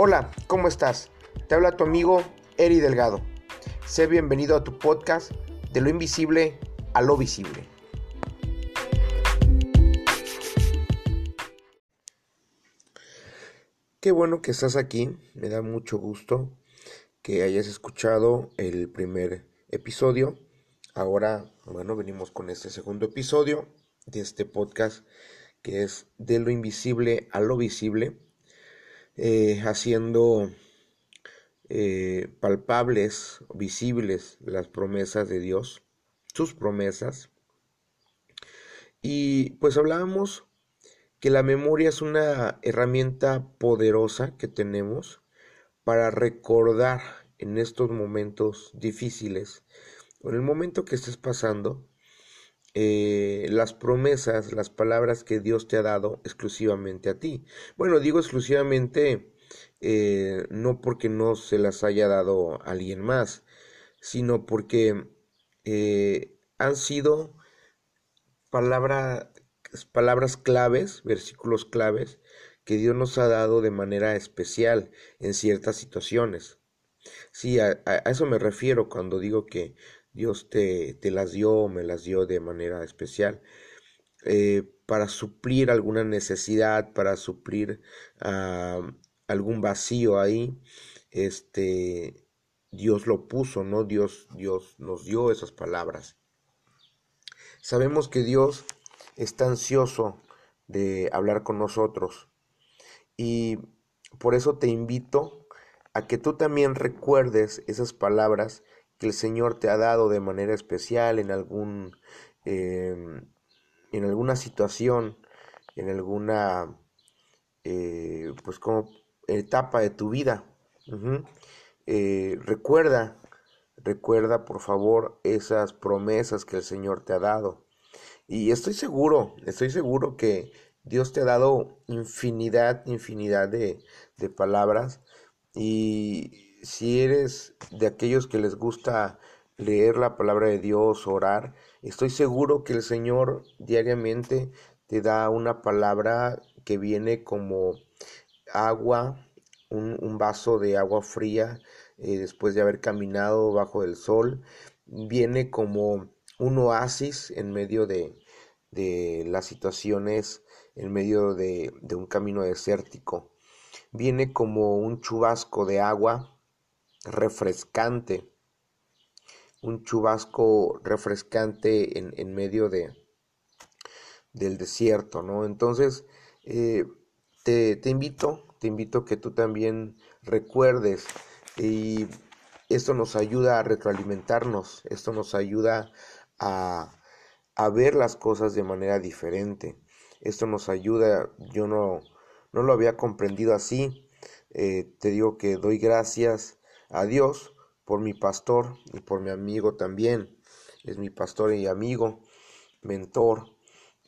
Hola, ¿cómo estás? Te habla tu amigo Eri Delgado. Sé bienvenido a tu podcast de lo invisible a lo visible. Qué bueno que estás aquí, me da mucho gusto que hayas escuchado el primer episodio. Ahora, bueno, venimos con este segundo episodio de este podcast que es de lo invisible a lo visible, eh, haciendo eh, palpables, visibles las promesas de Dios, sus promesas. Y pues hablábamos que la memoria es una herramienta poderosa que tenemos para recordar en estos momentos difíciles, en el momento que estés pasando, eh, las promesas, las palabras que Dios te ha dado exclusivamente a ti. Bueno, digo exclusivamente eh, no porque no se las haya dado alguien más, sino porque eh, han sido palabra, palabras claves, versículos claves, que Dios nos ha dado de manera especial en ciertas situaciones. Sí, a eso me refiero cuando digo que Dios te, te las dio, me las dio de manera especial. Eh, para suplir alguna necesidad, para suplir algún vacío ahí, este, Dios lo puso, ¿no? Dios, Dios nos dio esas palabras. Sabemos que Dios está ansioso de hablar con nosotros y por eso te invito a que tú también recuerdes esas palabras que el Señor te ha dado de manera especial en algún em, en alguna situación, en alguna eh, pues como etapa de tu vida. Eh, recuerda, recuerda por favor esas promesas que el Señor te ha dado. Y estoy seguro, estoy seguro que Dios te ha dado infinidad, infinidad de, de palabras y si eres de aquellos que les gusta leer la palabra de Dios, orar, estoy seguro que el Señor diariamente te da una palabra que viene como agua, un, vaso de agua fría eh, después de haber caminado bajo el sol, viene como un oasis en medio de, las situaciones, en medio de un camino desértico, viene como un chubasco de agua refrescante, un chubasco refrescante en, en medio de, del desierto, ¿no? Entonces, eh, te, te, invito, te invito que tú también recuerdes y esto nos ayuda a retroalimentarnos, esto nos ayuda a, a ver las cosas de manera diferente, esto nos ayuda, yo no, no lo había comprendido así, eh, te digo que doy gracias a Dios por mi pastor y por mi amigo también. Es mi pastor y amigo, mentor,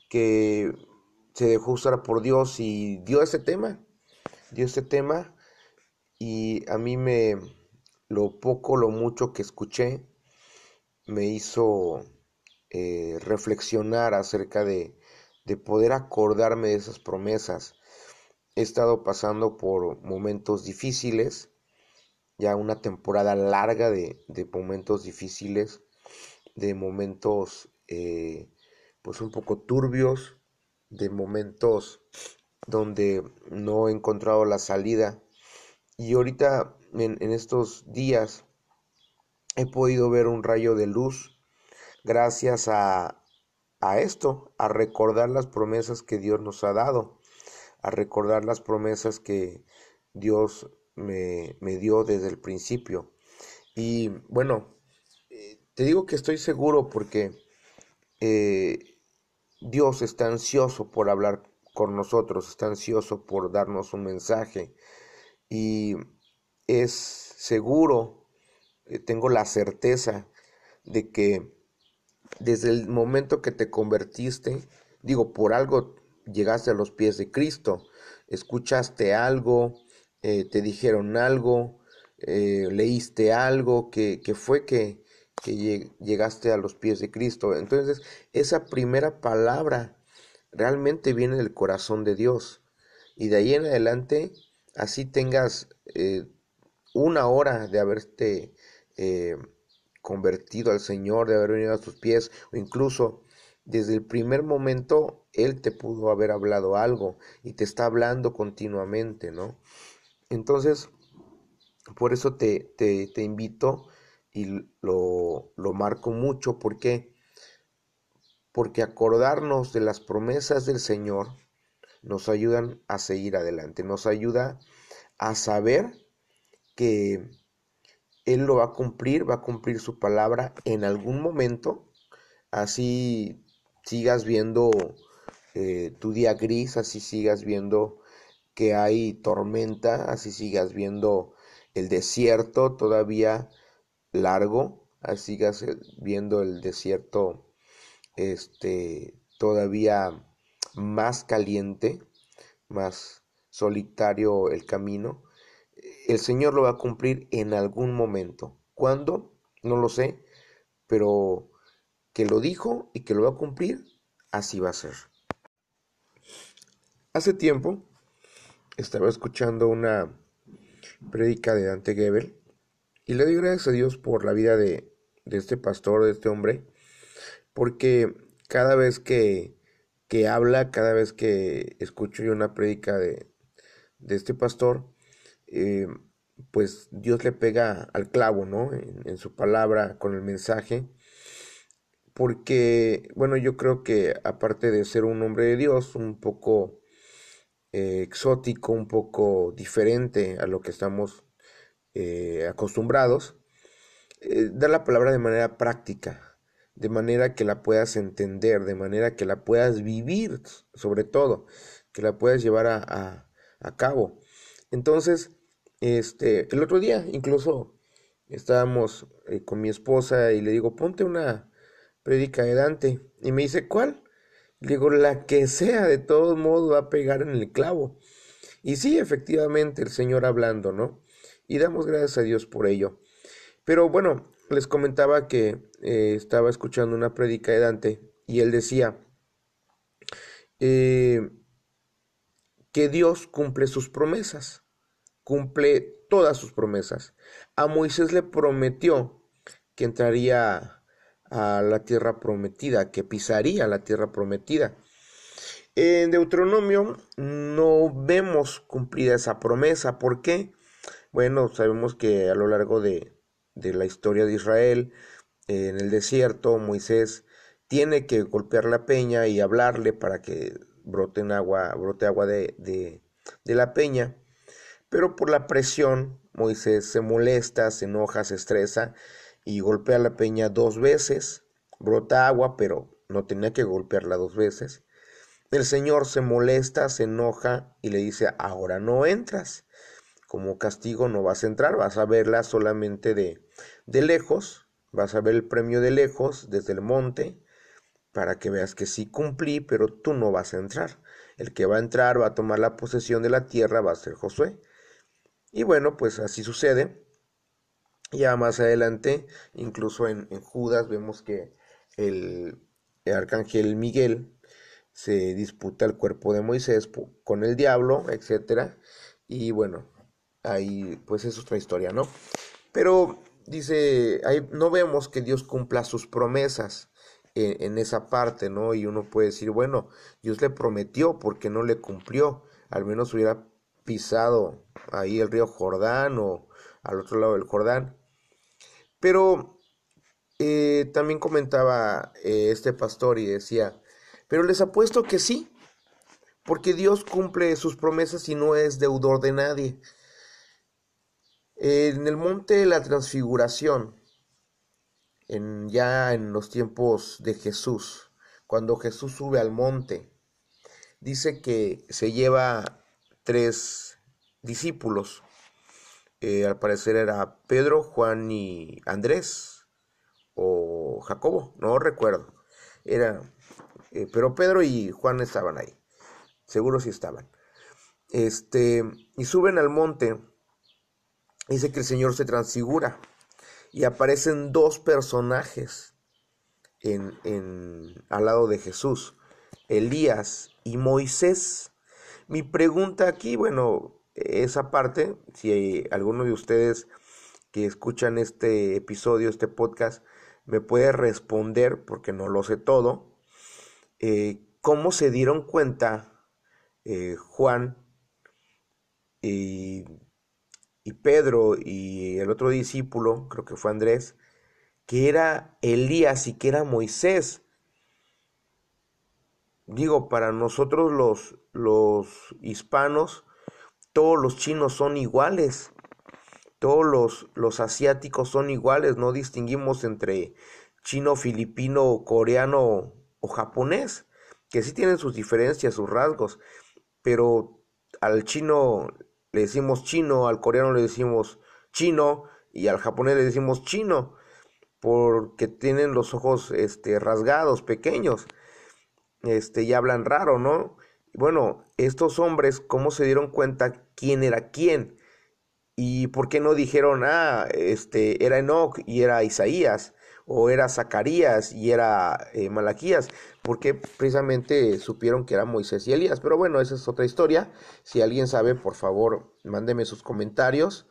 que se dejó usar por Dios y dio ese tema, dio ese tema y a mí me, lo poco, lo mucho que escuché, me hizo eh, reflexionar acerca de, de poder acordarme de esas promesas. He estado pasando por momentos difíciles, ya una temporada larga de, momentos difíciles, de momentos eh, pues un poco turbios, de momentos donde no he encontrado la salida. Y ahorita en, en estos días he podido ver un rayo de luz gracias a, a esto, a recordar las promesas que Dios nos ha dado, a recordar las promesas que Dios me, dio desde el principio. Y bueno, eh, te digo que estoy seguro porque eh, Dios está ansioso por hablar con nosotros, está ansioso por darnos un mensaje y es seguro, eh, tengo la certeza de que desde el momento que te convertiste, digo, por algo llegaste a los pies de Cristo, escuchaste algo, eh, te dijeron algo, eh, leíste algo, que, que fue que, que llegaste a los pies de Cristo. Entonces, esa primera palabra realmente viene del corazón de Dios. Y de ahí en adelante así tengas eh, una hora de haberte eh, convertido al Señor, de haber venido a sus pies, o incluso desde el primer momento Él te pudo haber hablado algo y te está hablando continuamente, ¿no? Entonces, por eso te, te, te invito y lo, lo marco mucho, porque porque acordarnos de las promesas del Señor nos ayudan a seguir adelante, nos ayuda a saber que Él lo va a cumplir, va a cumplir su palabra en algún momento, así sigas viendo eh, tu día gris, así sigas viendo que hay tormenta, así sigas viendo el desierto todavía largo, así sigas viendo el desierto este, todavía más caliente, más solitario el camino, el Señor lo va a cumplir en algún momento. ¿Cuándo? No lo sé, pero que lo dijo y que lo va a cumplir, así va a ser. Hace tiempo estaba escuchando una prédica de Dante Gebel y le doy gracias a Dios por la vida de, de este pastor, de este hombre, porque cada vez que, que habla, cada vez que escucho yo una prédica de, de este pastor, eh, pues Dios le pega al clavo, ¿no? En, su palabra, con el mensaje. Porque, bueno, yo creo que aparte de ser un hombre de Dios, un poco eh, exótico, un poco diferente a lo que estamos eh, acostumbrados, da la palabra de manera práctica, de manera que la puedas entender, de manera que la puedas vivir, sobre todo, que la puedas llevar a, cabo. Entonces, este, el otro día incluso estábamos eh, con mi esposa y le digo, ponte una prédica de Dante. Y me dice, ¿cuál? Digo, la que sea, de todos modos va a pegar en el clavo. Y sí, efectivamente, el Señor hablando, ¿no? Y damos gracias a Dios por ello. Pero bueno, les comentaba que eh, estaba escuchando una prédica de Dante y él decía eh, que Dios cumple sus promesas, cumple todas sus promesas. A Moisés le prometió que entraría a la tierra prometida, que pisaría la tierra prometida. En Deuteronomio no vemos cumplida esa promesa. ¿Por qué? Bueno, sabemos que a lo largo de, de la historia de Israel. en el desierto, Moisés tiene que golpear la peña y hablarle para que brote agua, brote agua de, de, de la peña. Pero por la presión, Moisés se molesta, se enoja, se estresa y golpea la peña dos veces. Brota agua, pero no tenía que golpearla dos veces. El Señor se molesta, se enoja y le dice, ahora no entras como castigo no vas a entrar, vas a verla solamente de, de lejos, vas a ver el premio de lejos, desde el monte, para que veas que sí cumplí, pero tú no vas a entrar. El que va a entrar, va a tomar la posesión de la tierra, va a ser Josué. Y bueno, pues así sucede. Ya más adelante, incluso en, Judas, vemos que el, el arcángel Miguel se disputa el cuerpo de Moisés con el diablo, etcétera. Y bueno, ahí pues es otra historia, ¿no? Pero dice, ahí no vemos que Dios cumpla sus promesas en, esa parte, ¿no? Y uno puede decir, bueno, Dios le prometió porque no le cumplió, al menos hubiera pisado ahí el río Jordán o al otro lado del Jordán. Pero eh, también comentaba eh, este pastor y decía, pero les apuesto que sí, porque Dios cumple sus promesas y no es deudor de nadie. En el monte de la transfiguración, en, ya en los tiempos de Jesús, cuando Jesús sube al monte, dice que se lleva tres discípulos. Eh, al parecer era Pedro, Juan y Andrés, o Jacobo, no recuerdo. Era, eh, pero Pedro y Juan estaban ahí, seguro sí estaban. Este, y suben al monte dice que el Señor se transfigura y aparecen dos personajes en, en, al lado de Jesús, Elías y Moisés. Mi pregunta aquí, bueno, esa parte, si alguno de ustedes que escuchan este episodio, este podcast, me puede responder, porque no lo sé todo, eh, cómo se dieron cuenta eh, Juan y, y Pedro y el otro discípulo, creo que fue Andrés, que era Elías y que era Moisés. Digo, para nosotros los, los hispanos, todos los chinos son iguales, todos los, los asiáticos son iguales, no distinguimos entre chino, filipino, coreano o japonés, que sí tienen sus diferencias, sus rasgos, pero al chino le decimos chino, al coreano le decimos chino y al japonés le decimos chino porque tienen los ojos este, rasgados, pequeños, este, y hablan raro, ¿no? Bueno, estos hombres, ¿cómo se dieron cuenta quién era quién? ¿Y por qué no dijeron, ah, este, era Enoch y era Isaías? o era Zacarías y era eh, Malaquías, porque precisamente supieron que era Moisés y Elías. Pero bueno, esa es otra historia. Si alguien sabe, por favor, mándeme sus comentarios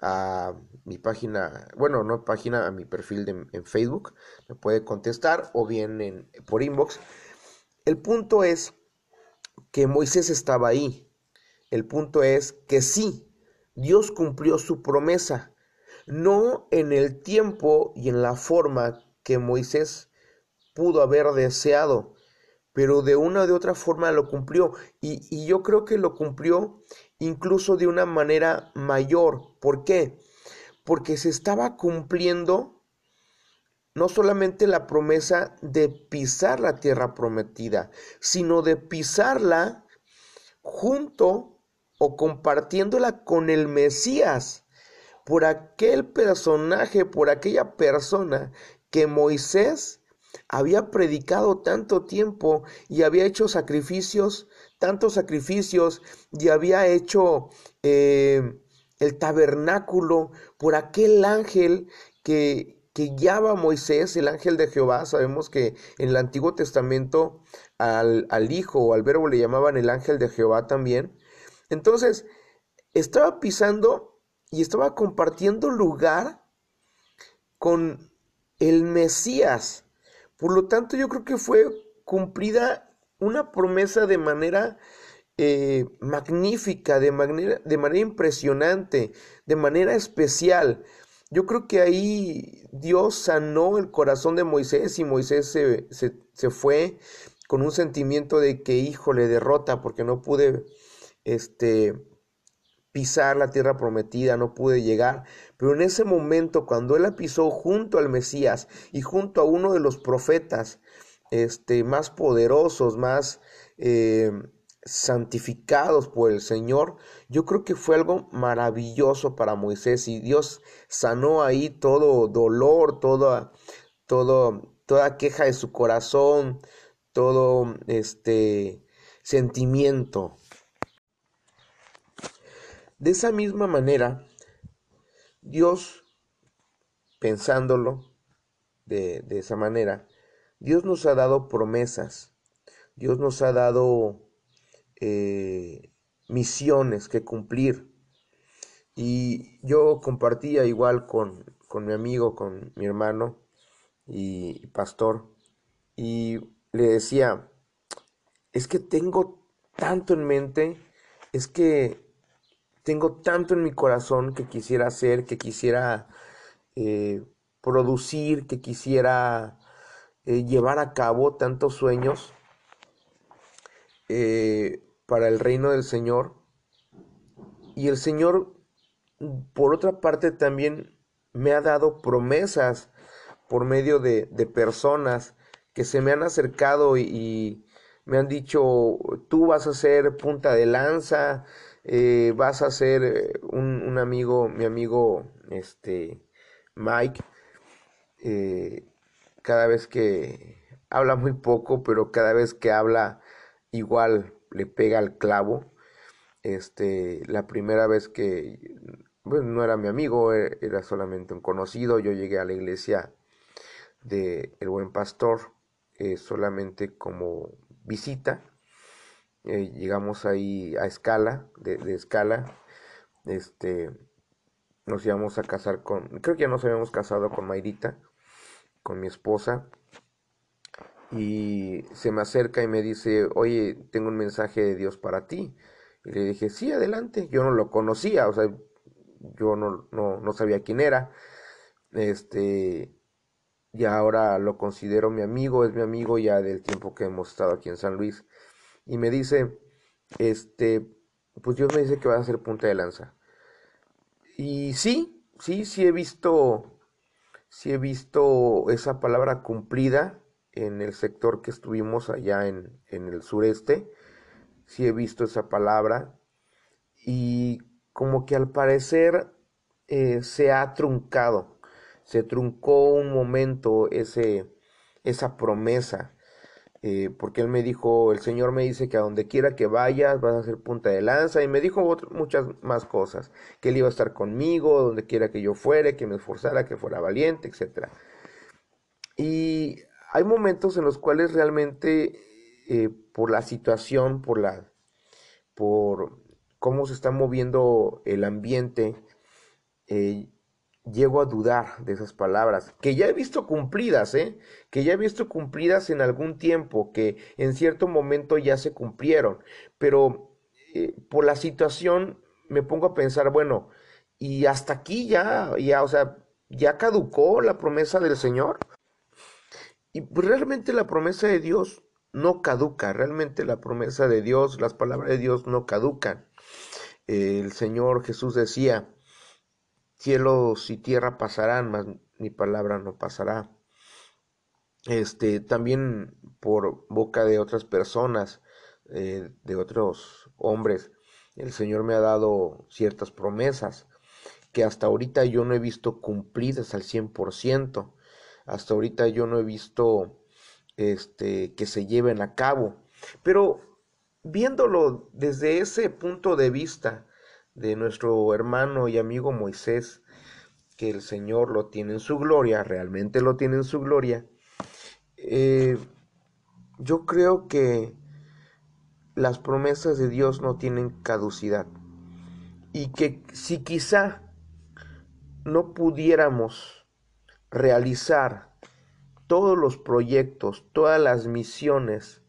a mi página, bueno, no página, a mi perfil en Facebook, me puede contestar o bien en, por inbox. El punto es que Moisés estaba ahí. El punto es que sí, Dios cumplió su promesa, no en el tiempo y en la forma que Moisés pudo haber deseado, pero de una o de otra forma lo cumplió. Y, y yo creo que lo cumplió incluso de una manera mayor. ¿Por qué? Porque se estaba cumpliendo no solamente la promesa de pisar la tierra prometida, sino de pisarla junto o compartiéndola con el Mesías, por aquel personaje, por aquella persona que Moisés había predicado tanto tiempo y había hecho sacrificios, tantos sacrificios y había hecho eh, el tabernáculo por aquel ángel que, que guiaba Moisés, el ángel de Jehová. Sabemos que en el Antiguo Testamento al, al hijo o al verbo le llamaban el ángel de Jehová también. Entonces, estaba pisando y estaba compartiendo lugar con el Mesías. Por lo tanto, yo creo que fue cumplida una promesa de manera eh, magnífica, de manera, de manera impresionante, de manera especial. Yo creo que ahí Dios sanó el corazón de Moisés y Moisés se, se, se fue con un sentimiento de que hijo le derrota porque no pude este pisar la tierra prometida, no pude llegar. Pero en ese momento, cuando él la pisó junto al Mesías y junto a uno de los profetas este, más poderosos, más eh, santificados por el Señor, yo creo que fue algo maravilloso para Moisés y Dios sanó ahí todo dolor, toda, todo, toda queja de su corazón, todo este sentimiento. De esa misma manera, Dios, pensándolo de, esa manera, Dios nos ha dado promesas, Dios nos ha dado eh, misiones que cumplir. Y yo compartía igual con, con mi amigo, con mi hermano y pastor, y le decía, es que tengo tanto en mente, es que tengo tanto en mi corazón que quisiera hacer, que quisiera eh, producir, que quisiera eh, llevar a cabo tantos sueños eh, para el reino del Señor. Y el Señor, por otra parte, también me ha dado promesas por medio de, personas que se me han acercado y me han dicho, tú vas a ser punta de lanza, eh, vas a ser eh, un, amigo, mi amigo este, Mike, eh, cada vez que habla muy poco, pero cada vez que habla igual le pega al clavo. Este, la primera vez que bueno, no era mi amigo, e, era solamente un conocido. Yo llegué a la iglesia de El Buen Pastor solamente como visita eh, llegamos ahí a escala, de, de, escala, este, nos íbamos a casar con, creo que ya nos habíamos casado con Mayrita, con mi esposa, y se me acerca y me dice, oye, tengo un mensaje de Dios para ti. Y le dije, sí, adelante, yo no lo conocía, o sea, yo no, no, no sabía quién era, este, y ahora lo considero mi amigo, es mi amigo ya del tiempo que hemos estado aquí en San Luis. Y me dice, este, pues Dios me dice que va a ser punta de lanza. Y sí, sí, sí he visto, sí he visto esa palabra cumplida en el sector que estuvimos allá en, en el sureste. Sí he visto esa palabra. Y como que al parecer eh, se ha truncado, se truncó un momento ese, esa promesa. Eh, porque él me dijo, el Señor me dice que a donde quiera que vayas vas a ser punta de lanza y me dijo muchas más cosas, que él iba a estar conmigo, donde quiera que yo fuere, que me esforzara, que fuera valiente, etc. Y hay momentos en los cuales realmente eh, por la situación, por la, por cómo se está moviendo el ambiente, eh, llego a dudar de esas palabras, que ya he visto cumplidas, ¿eh? que ya he visto cumplidas en algún tiempo, que en cierto momento ya se cumplieron, pero eh, por la situación me pongo a pensar, bueno, y hasta aquí ya, ya, o sea, ya caducó la promesa del Señor. Y pues realmente la promesa de Dios no caduca, realmente la promesa de Dios, las palabras de Dios no caducan. el Señor Jesús decía, cielos y tierra pasarán, mas mi palabra no pasará. Este, también por boca de otras personas, eh, de otros hombres, el Señor me ha dado ciertas promesas que hasta ahorita yo no he visto cumplidas al 100%. Hasta ahorita yo no he visto este, que se lleven a cabo. Pero viéndolo desde ese punto de vista, de nuestro hermano y amigo Moisés, que el Señor lo tiene en su gloria, realmente lo tiene en su gloria, eh, yo creo que las promesas de Dios no tienen caducidad y que si quizá no pudiéramos realizar todos los proyectos, todas las misiones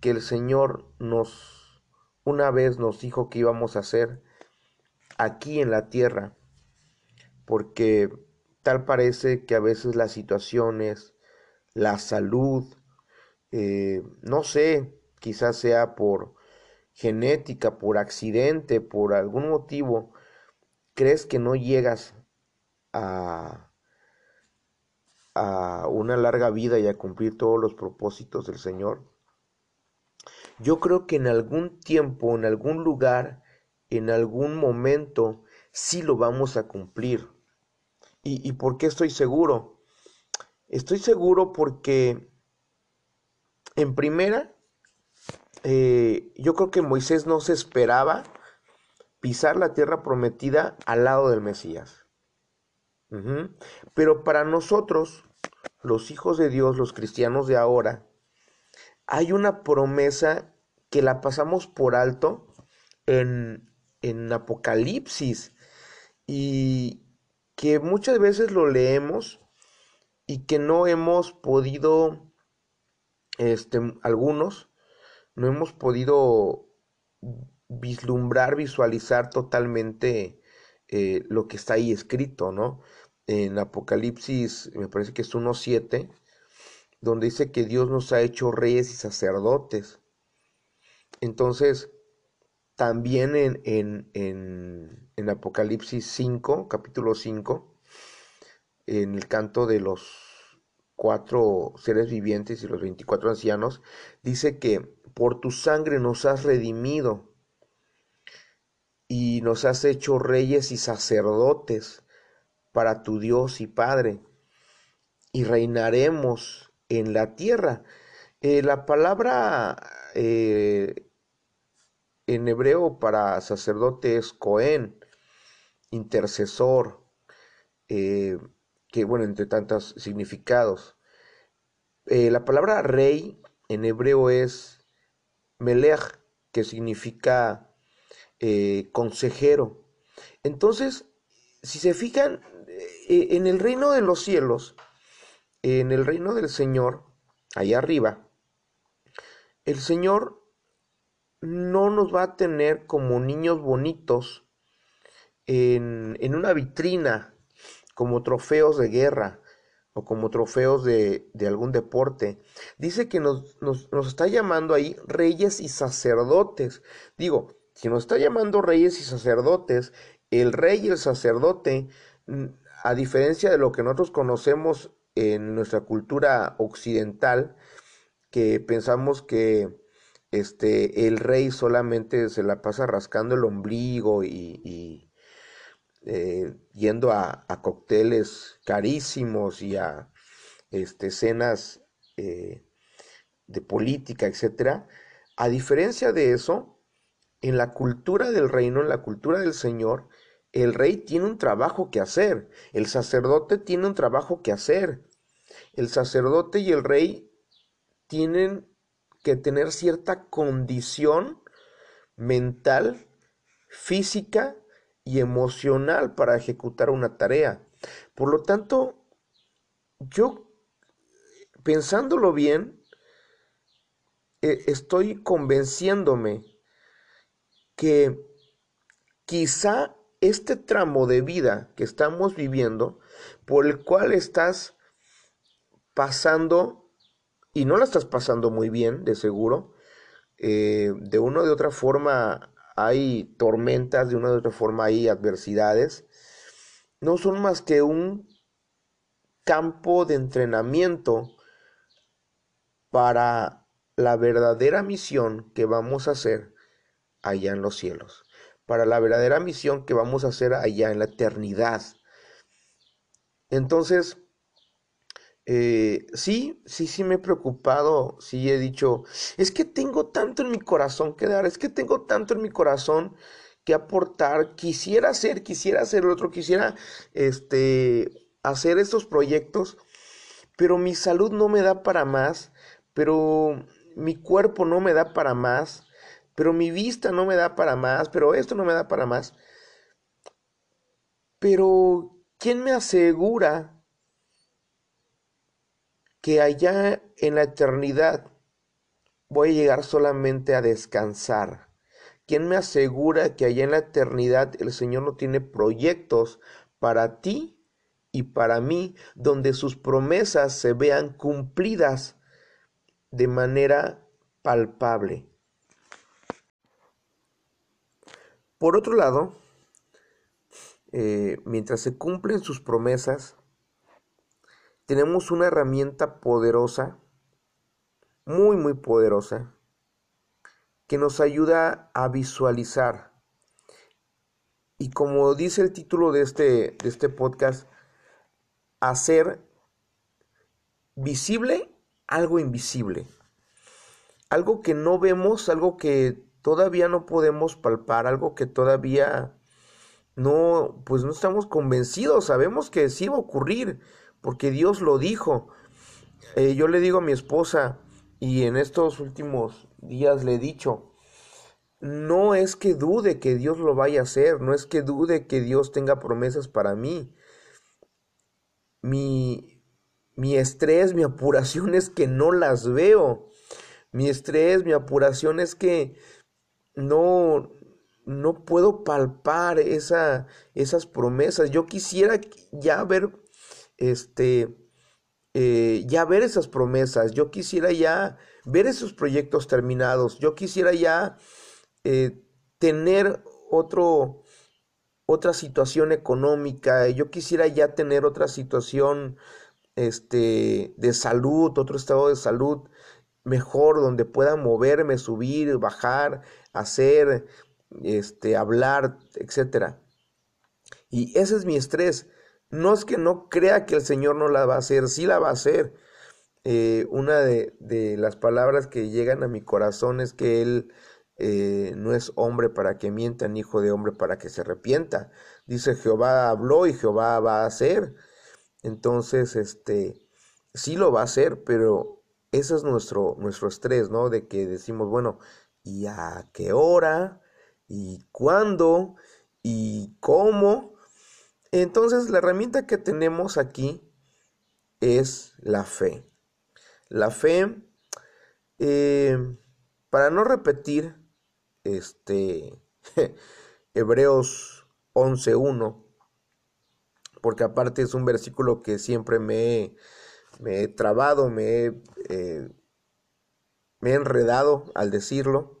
que el Señor nos una vez nos dijo que íbamos a hacer, aquí en la tierra, porque tal parece que a veces las situaciones, la salud, eh, no sé, quizás sea por genética, por accidente, por algún motivo, crees que no llegas a, a una larga vida y a cumplir todos los propósitos del Señor. Yo creo que en algún tiempo, en algún lugar, en algún momento sí lo vamos a cumplir. ¿Y, por qué estoy seguro? Estoy seguro porque en primera, eh, yo creo que Moisés no se esperaba pisar la tierra prometida al lado del Mesías. Pero para nosotros, los hijos de Dios, los cristianos de ahora, hay una promesa que la pasamos por alto en, en Apocalipsis y que muchas veces lo leemos y que no hemos podido, este, algunos, no hemos podido vislumbrar, visualizar totalmente eh, lo que está ahí escrito, ¿no? En Apocalipsis, me parece que es 1.7, donde dice que Dios nos ha hecho reyes y sacerdotes. Entonces, también en, en, en, Apocalipsis 5, capítulo 5, en el canto de los cuatro seres vivientes y los 24 ancianos, dice que por tu sangre nos has redimido y nos has hecho reyes y sacerdotes para tu Dios y Padre, y reinaremos en la tierra. Eh, la palabra eh, en hebreo para sacerdote es Cohen, intercesor, eh, que bueno, entre tantos significados. La palabra rey en hebreo es Melech que significa consejero. Entonces, si se fijan, eh, en el reino de los cielos, en el reino del Señor, allá arriba, el Señor no nos va a tener como niños bonitos en, en una vitrina, como trofeos de guerra o como trofeos de, de algún deporte. Dice que nos, nos, nos está llamando ahí reyes y sacerdotes. Digo, si nos está llamando reyes y sacerdotes, el rey y el sacerdote, a diferencia de lo que nosotros conocemos en nuestra cultura occidental, que pensamos que este, el rey solamente se la pasa rascando el ombligo y, eh, yendo a, a, cócteles carísimos y a este, cenas eh, de política, etc. A diferencia de eso, en la cultura del reino, en la cultura del Señor, el rey tiene un trabajo que hacer, el sacerdote tiene un trabajo que hacer. El sacerdote y el rey tienen que tener cierta condición mental, física y emocional para ejecutar una tarea. Por lo tanto, yo, pensándolo bien, eh, estoy convenciéndome que quizá este tramo de vida que estamos viviendo, por el cual estás pasando, y no la estás pasando muy bien, de seguro, eh, de una o de otra forma hay tormentas, de una u otra forma hay adversidades, no son más que un campo de entrenamiento para la verdadera misión que vamos a hacer allá en los cielos para la verdadera misión que vamos a hacer allá en la eternidad. Entonces, eh, sí, sí, sí me he preocupado, sí he dicho, es que tengo tanto en mi corazón que dar, es que tengo tanto en mi corazón que aportar, quisiera hacer, quisiera hacer otro, quisiera este, hacer estos proyectos, pero mi salud no me da para más, pero mi cuerpo no me da para más, pero mi vista no me da para más, pero esto no me da para más. Pero, ¿quién me asegura que allá en la eternidad voy a llegar solamente a descansar? ¿Quién me asegura que allá en la eternidad el Señor no tiene proyectos para ti y para mí donde sus promesas se vean cumplidas de manera palpable? Por otro lado, eh, mientras se cumplen sus promesas, tenemos una herramienta poderosa, muy, muy poderosa, que nos ayuda a visualizar. Y como dice el título de este, de este podcast, hacer visible algo invisible. Algo que no vemos, algo que todavía no podemos palpar algo que todavía no, pues no estamos convencidos, sabemos que sí va a ocurrir, porque Dios lo dijo. Eh, yo le digo a mi esposa, y en estos últimos días le he dicho, no es que dude que Dios lo vaya a hacer, no es que dude que Dios tenga promesas para mí. Mi, mi estrés, mi apuración es que no las veo. Mi estrés, mi apuración es que no, no puedo palpar esa, esas promesas. Yo quisiera ya ver, este, eh, ya ver esas promesas. Yo quisiera ya ver esos proyectos terminados. Yo quisiera ya eh, tener otro, otra situación económica. Yo quisiera ya tener otra situación, este, de salud, otro estado de salud mejor, donde pueda moverme, subir, bajar, hacer, este, hablar, etcétera. Y ese es mi estrés. No es que no crea que el Señor no la va a hacer, sí la va a hacer. Eh, una de, de, las palabras que llegan a mi corazón es que Él eh, no es hombre para que mienta, ni hijo de hombre para que se arrepienta. Dice Jehová habló y Jehová va a hacer. Entonces, este, sí lo va a hacer, pero ese es nuestro, nuestro estrés, ¿no? De que decimos, bueno, y a qué hora y cuándo y cómo. Entonces la herramienta que tenemos aquí es la fe. La fe, eh, para no repetir este Hebreos 11.1, porque aparte es un versículo que siempre me, he trabado, me eh, me he enredado al decirlo.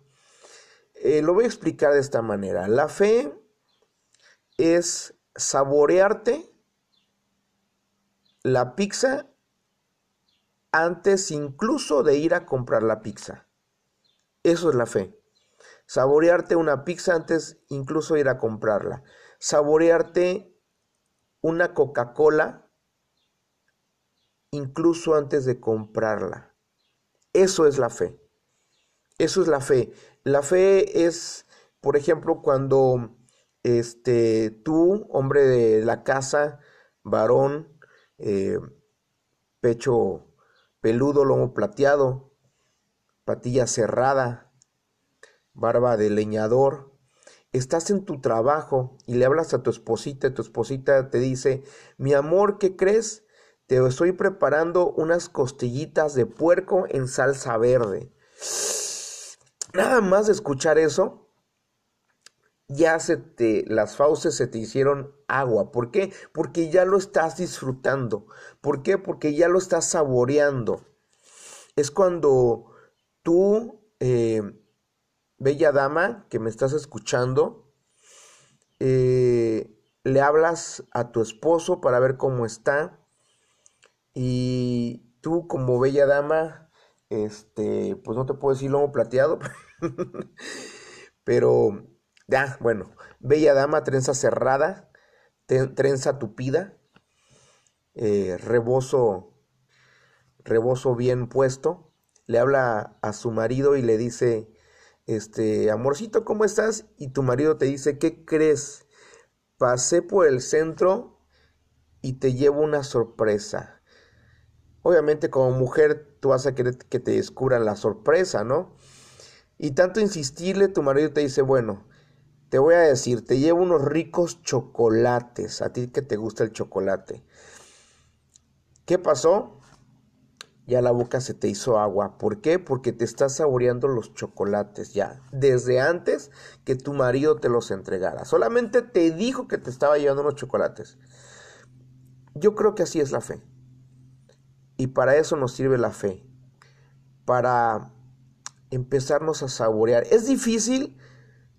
Eh, lo voy a explicar de esta manera. La fe es saborearte la pizza antes incluso de ir a comprar la pizza. Eso es la fe. Saborearte una pizza antes incluso de ir a comprarla. Saborearte una Coca-Cola incluso antes de comprarla. Eso es la fe. Eso es la fe. La fe es, por ejemplo, cuando este, tú, hombre de la casa, varón, eh, pecho peludo, lomo plateado, patilla cerrada, barba de leñador, estás en tu trabajo y le hablas a tu esposita, y tu esposita te dice, mi amor, ¿qué crees? Te estoy preparando unas costillitas de puerco en salsa verde. Nada más de escuchar eso, ya se te, las fauces se te hicieron agua. ¿Por qué? Porque ya lo estás disfrutando. ¿Por qué? Porque ya lo estás saboreando. Es cuando tú, eh, bella dama, que me estás escuchando, eh, le hablas a tu esposo para ver cómo está. Y tú, como bella dama, este, pues no te puedo decir lomo plateado, pero ya, bueno, bella dama, trenza cerrada, trenza tupida, eh, rebozo, rebozo bien puesto, le habla a su marido y le dice, este, amorcito, ¿cómo estás? Y tu marido te dice, ¿qué crees? Pasé por el centro y te llevo una sorpresa. Obviamente como mujer tú vas a querer que te descubran la sorpresa, ¿no? Y tanto insistirle, tu marido te dice, bueno, te voy a decir, te llevo unos ricos chocolates, a ti que te gusta el chocolate. ¿Qué pasó? Ya la boca se te hizo agua. ¿Por qué? Porque te estás saboreando los chocolates ya, desde antes que tu marido te los entregara. Solamente te dijo que te estaba llevando unos chocolates. Yo creo que así es la fe. Y para eso nos sirve la fe. Para empezarnos a saborear. Es difícil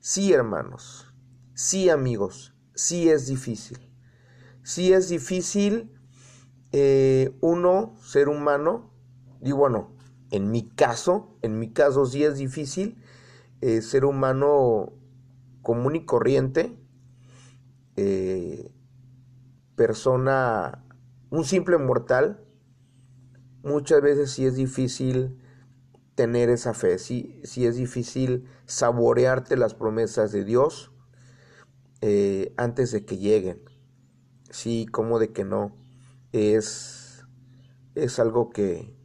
Sí, hermanos, sí, amigos, sí es difícil. Sí es difícil eh, uno, ser humano, y bueno, en mi caso, en mi caso sí es difícil eh, ser humano común y corriente, eh, persona, un simple mortal, muchas veces sí es difícil tener esa fe, si, si es difícil saborearte las promesas de Dios eh, antes de que lleguen. Sí, como de que no. Es, es algo que,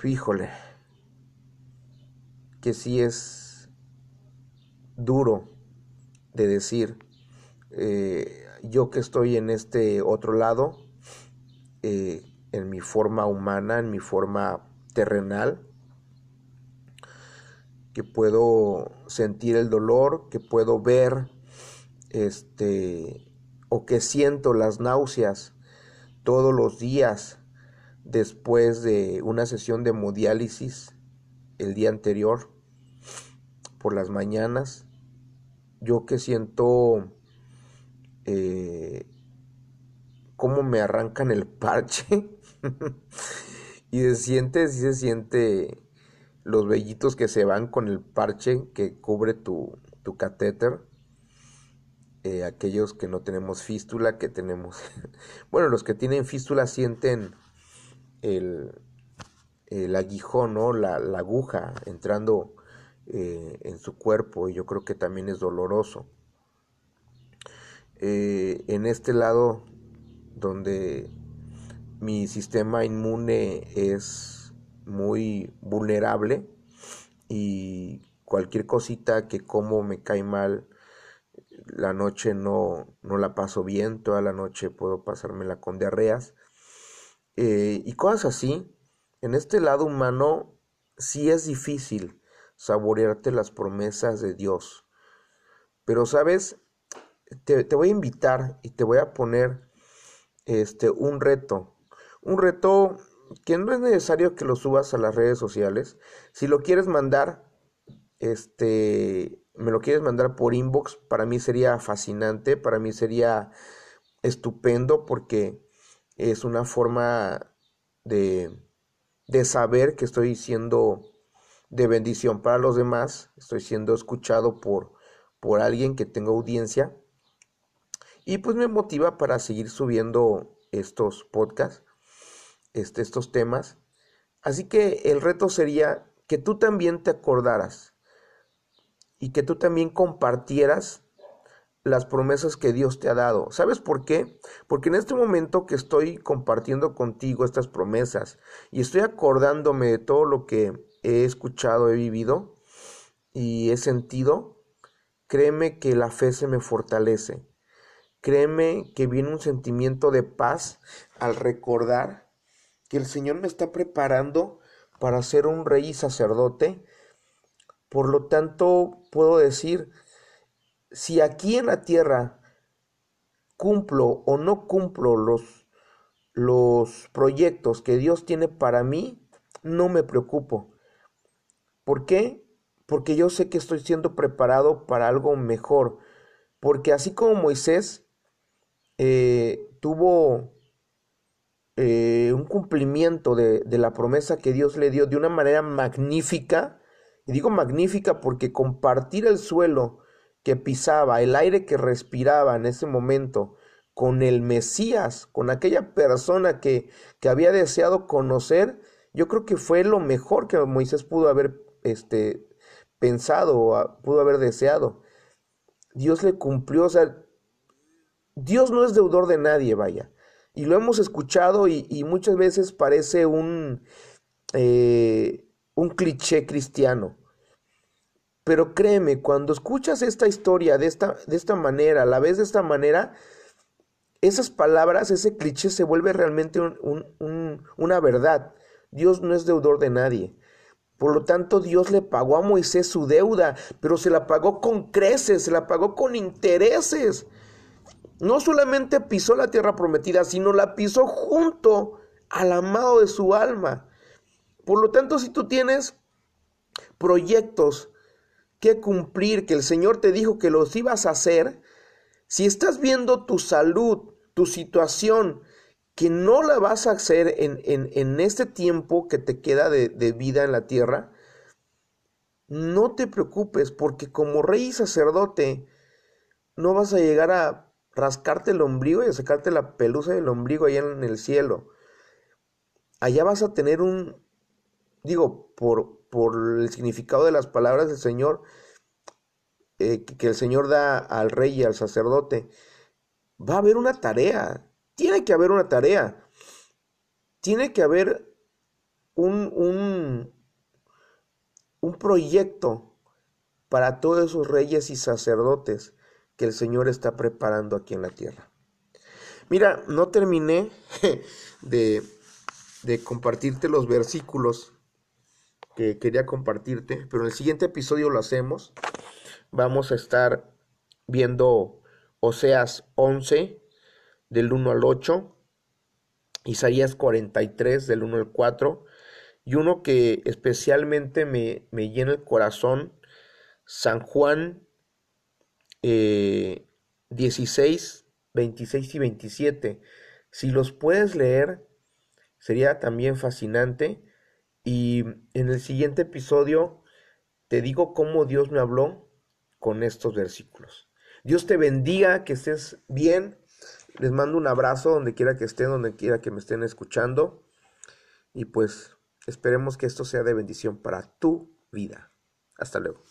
fíjole, que sí es duro de decir. Eh, yo que estoy en este otro lado, eh, en mi forma humana, en mi forma terrenal, que puedo sentir el dolor, que puedo ver este o que siento las náuseas todos los días después de una sesión de hemodiálisis el día anterior por las mañanas. Yo que siento eh, me arrancan el parche Y se siente, sí se siente los vellitos que se van con el parche que cubre tu, tu catéter. Eh, aquellos que no tenemos fístula, que tenemos... bueno, los que tienen fístula sienten el, el aguijón, ¿no? La, aguja entrando eh, en su cuerpo y yo creo que también es doloroso. Eh, en este lado donde mi sistema inmune es muy vulnerable y cualquier cosita que como me cae mal, la noche no, no la paso bien, toda la noche puedo pasármela con diarreas eh, y cosas así. En este lado humano sí es difícil saborearte las promesas de Dios. Pero sabes, te, te voy a invitar y te voy a poner este, un reto. Un reto que no es necesario que lo subas a las redes sociales. Si lo quieres mandar, este, me lo quieres mandar por inbox, para mí sería fascinante, para mí sería estupendo porque es una forma de, de saber que estoy siendo de bendición para los demás, estoy siendo escuchado por, por alguien que tenga audiencia y pues me motiva para seguir subiendo estos podcasts, este, estos temas. Así que el reto sería que tú también te acordaras y que tú también compartieras las promesas que Dios te ha dado. ¿Sabes por qué? Porque en este momento que estoy compartiendo contigo estas promesas y estoy acordándome de todo lo que he escuchado, he vivido y he sentido, créeme que la fe se me fortalece. Créeme que viene un sentimiento de paz al recordar que el Señor me está preparando para ser un rey y sacerdote. Por lo tanto, puedo decir, si aquí en la tierra cumplo o no cumplo los, los proyectos que Dios tiene para mí, no me preocupo. ¿Por qué? Porque yo sé que estoy siendo preparado para algo mejor. Porque así como Moisés eh, tuvo eh, un cumplimiento de, la promesa que Dios le dio de una manera magnífica. Y digo magnífica porque compartir el suelo que pisaba, el aire que respiraba en ese momento, con el Mesías, con aquella persona que, que había deseado conocer, yo creo que fue lo mejor que Moisés pudo haber este, pensado o pudo haber deseado. Dios le cumplió, o sea, Dios no es deudor de nadie, vaya. Y lo hemos escuchado y, muchas veces parece un, eh, un cliché cristiano. Pero créeme, cuando escuchas esta historia de esta, de esta manera, la ves de esta manera, esas palabras, ese cliché se vuelve realmente una verdad. Dios no es deudor de nadie. Por lo tanto, Dios le pagó a Moisés su deuda, pero se la pagó con creces, se la pagó con intereses no solamente pisó la tierra prometida, sino la pisó junto al amado de su alma. Por lo tanto, si tú tienes proyectos que cumplir, que el Señor te dijo que los ibas a hacer, si estás viendo tu salud, tu situación, que no la vas a hacer en, en, este tiempo que te queda de, de vida en la tierra, no te preocupes, porque como rey y sacerdote no vas a llegar a rascarte el ombligo y sacarte la pelusa del ombligo allá en el cielo. Allá vas a tener un, digo, por, por el significado de las palabras del Señor, eh, que, el Señor da al rey y al sacerdote, va a haber una tarea, tiene que haber una tarea, tiene que haber un, un, un proyecto para todos esos reyes y sacerdotes que el Señor está preparando aquí en la tierra. Mira, no terminé de, de compartirte los versículos que quería compartirte, pero en el siguiente episodio lo hacemos. Vamos a estar viendo Oseas 11 del 1 al 8, Isaías 43 del 1 al 4 y uno que especialmente me, me llena el corazón, San Juan 16, eh, 26 y 27. Si los puedes leer, sería también fascinante. Y en el siguiente episodio te digo cómo Dios me habló con estos versículos. Dios te bendiga, que estés bien. Les mando un abrazo donde quiera que estén, donde quiera que me estén escuchando. Y pues esperemos que esto sea de bendición para tu vida. Hasta luego.